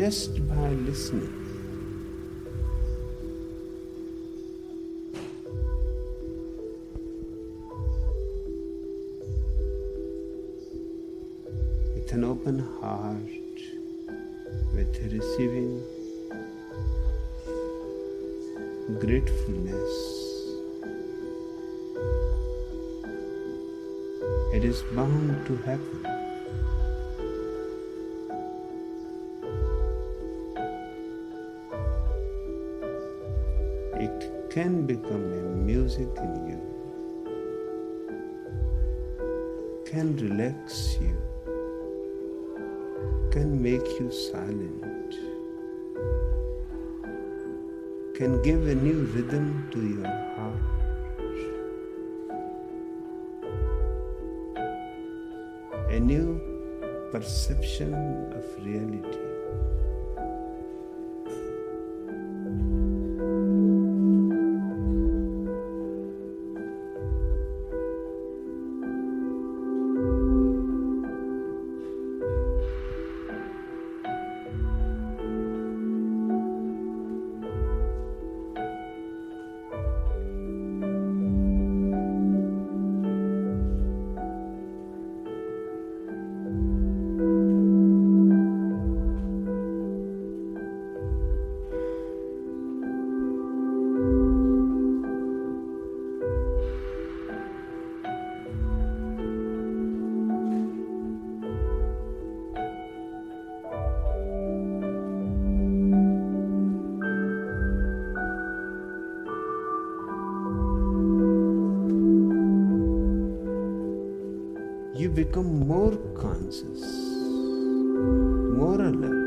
just by listening. With an open heart, with receiving gratefulness. It is bound to happen. Can become a music in you, can relax you, can make you silent, can give a new rhythm to your heart. A new perception of reality. Become more conscious, more alert.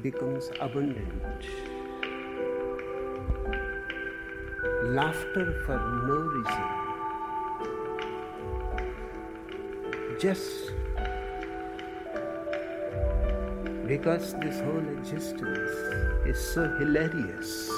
Becomes abundant. Laughter for no reason. Just because this whole existence is so hilarious.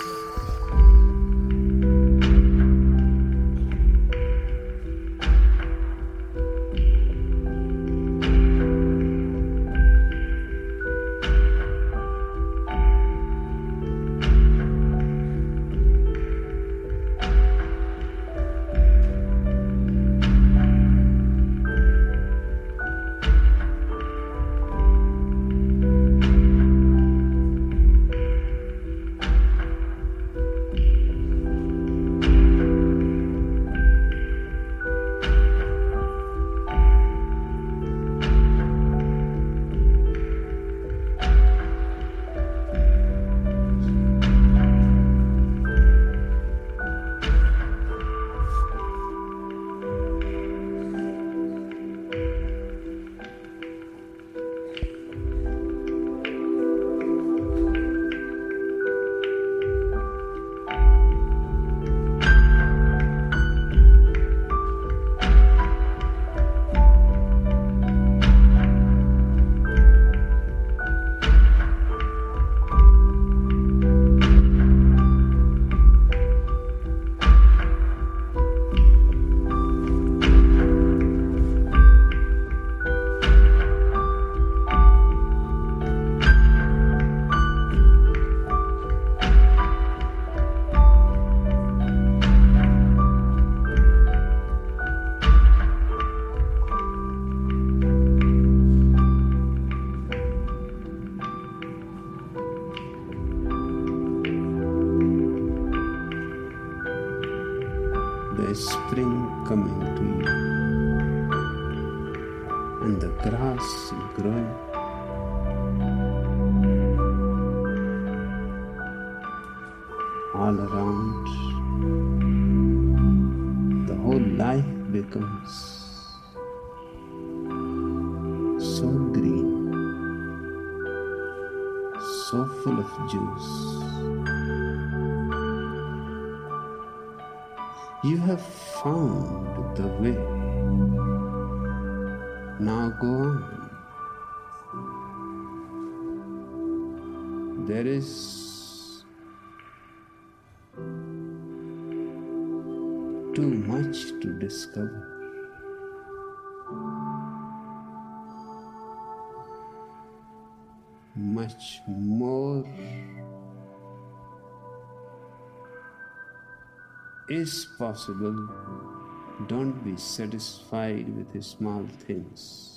Spring coming to you, and the grass growing. All around, the whole life becomes have found the way. Now go on. There is too much to discover. Is possible. Don't be satisfied with small things.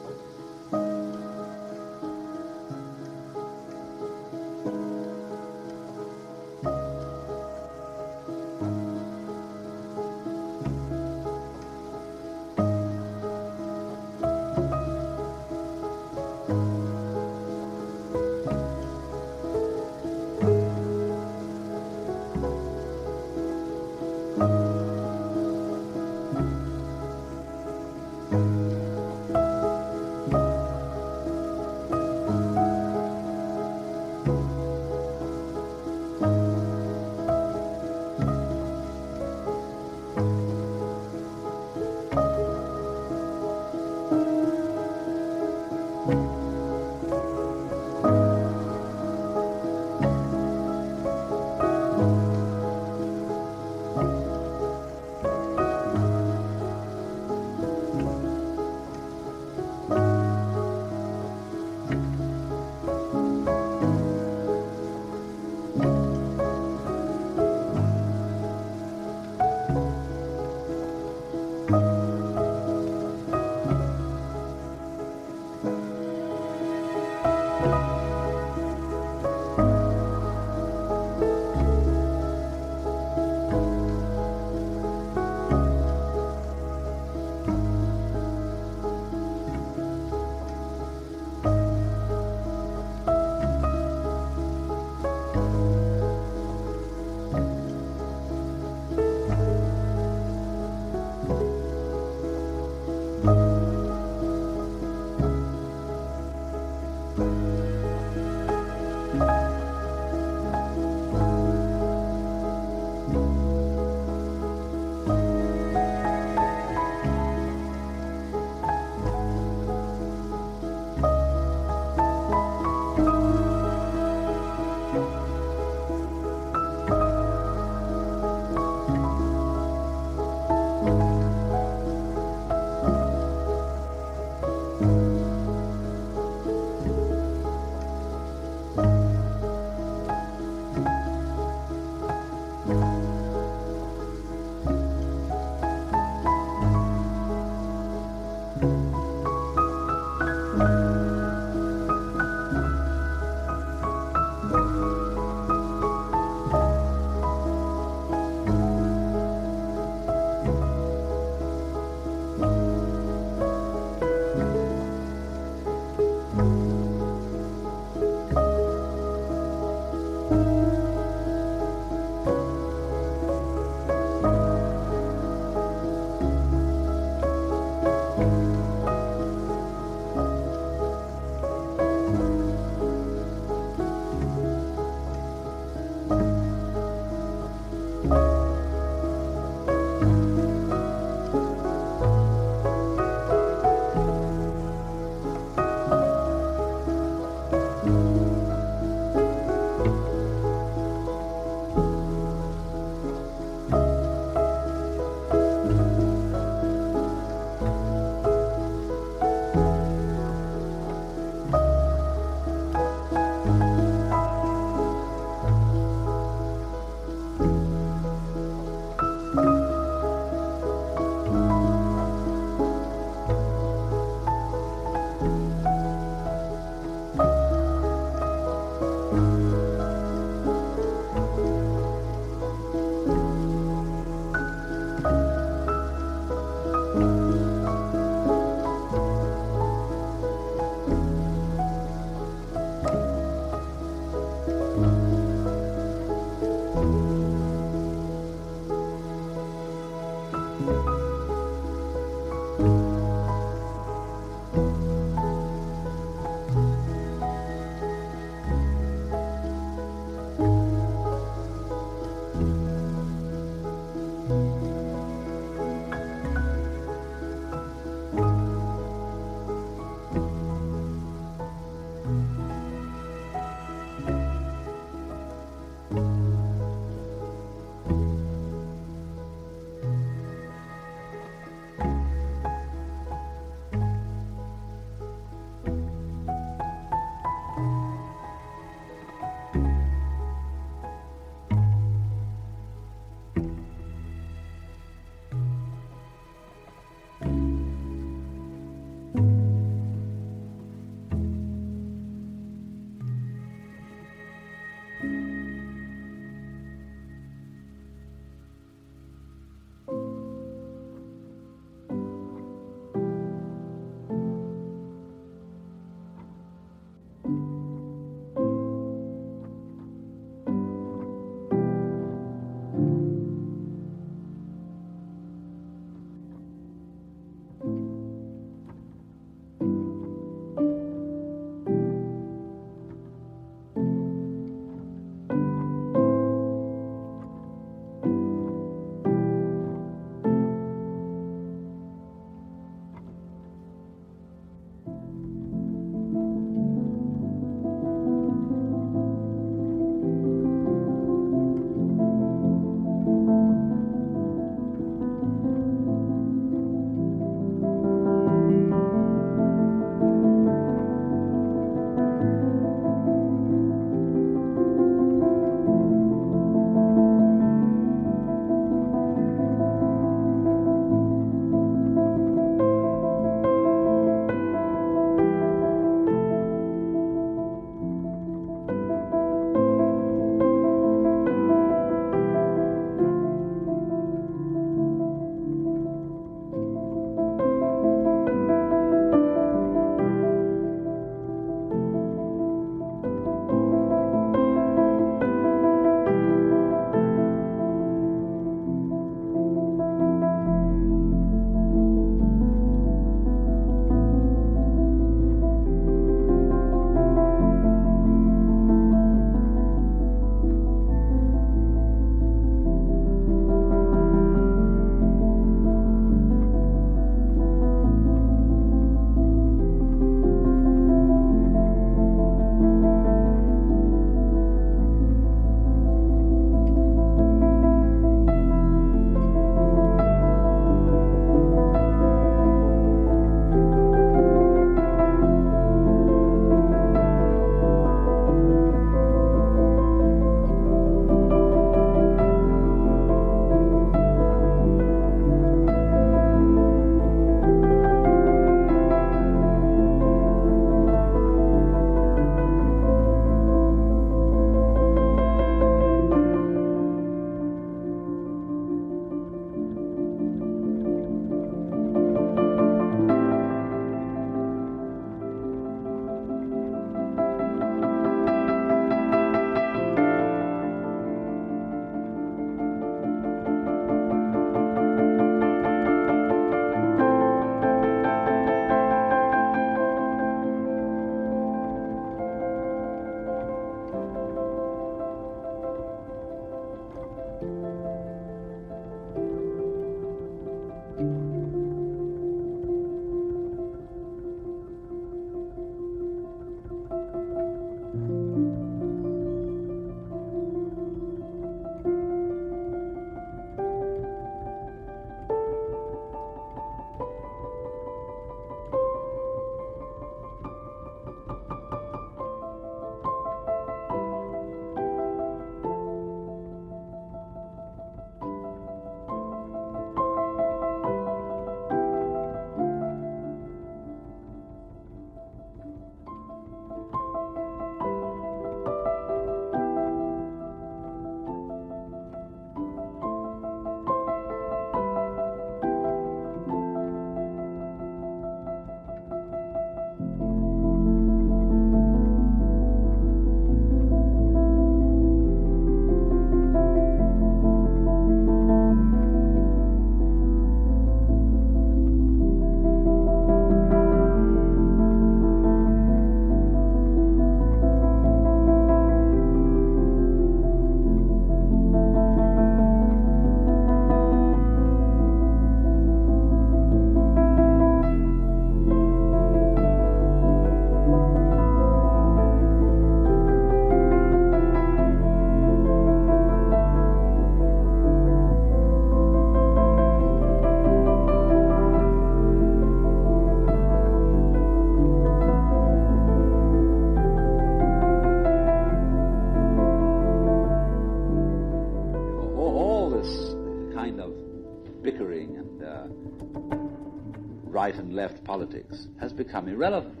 Irrelevant.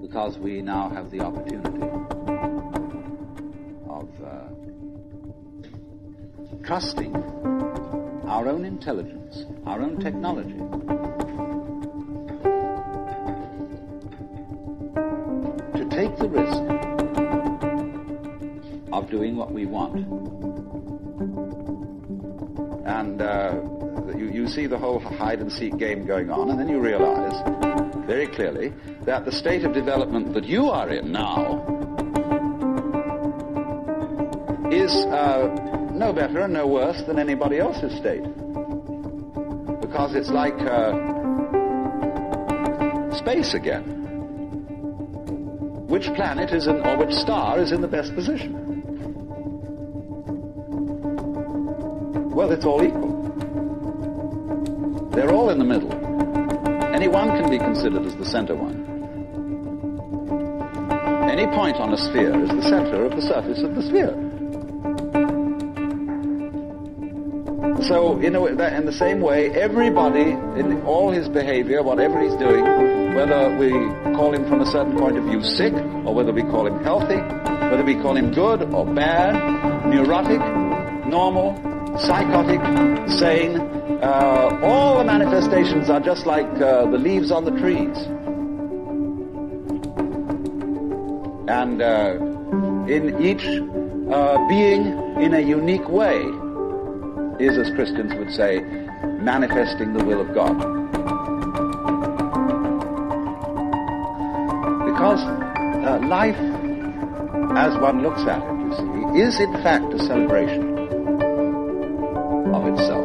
Because we now have the opportunity of uh, trusting our own intelligence, our own technology. To take the risk of doing what we want. And uh, you, you see the whole hide and seek game going on, and then you realize very clearly that the state of development that you are in now is uh, no better and no worse than anybody else's state. Because it's like uh, space again. Which planet is in, or which star is in the best position? Well, it's all equal. In the middle. Any one can be considered as the center one. Any point on a sphere is the center of the surface of the sphere. So, in, a, in the same way, everybody, in all his behavior, whatever he's doing, whether we call him from a certain point of view sick, or whether we call him healthy, whether we call him good or bad, neurotic, normal, psychotic, sane, uh, all the manifestations are just like uh, the leaves on the trees. And uh, in each uh, being in a unique way is, as Christians would say, manifesting the will of God. Because uh, life, as one looks at it, you see, is in fact a celebration of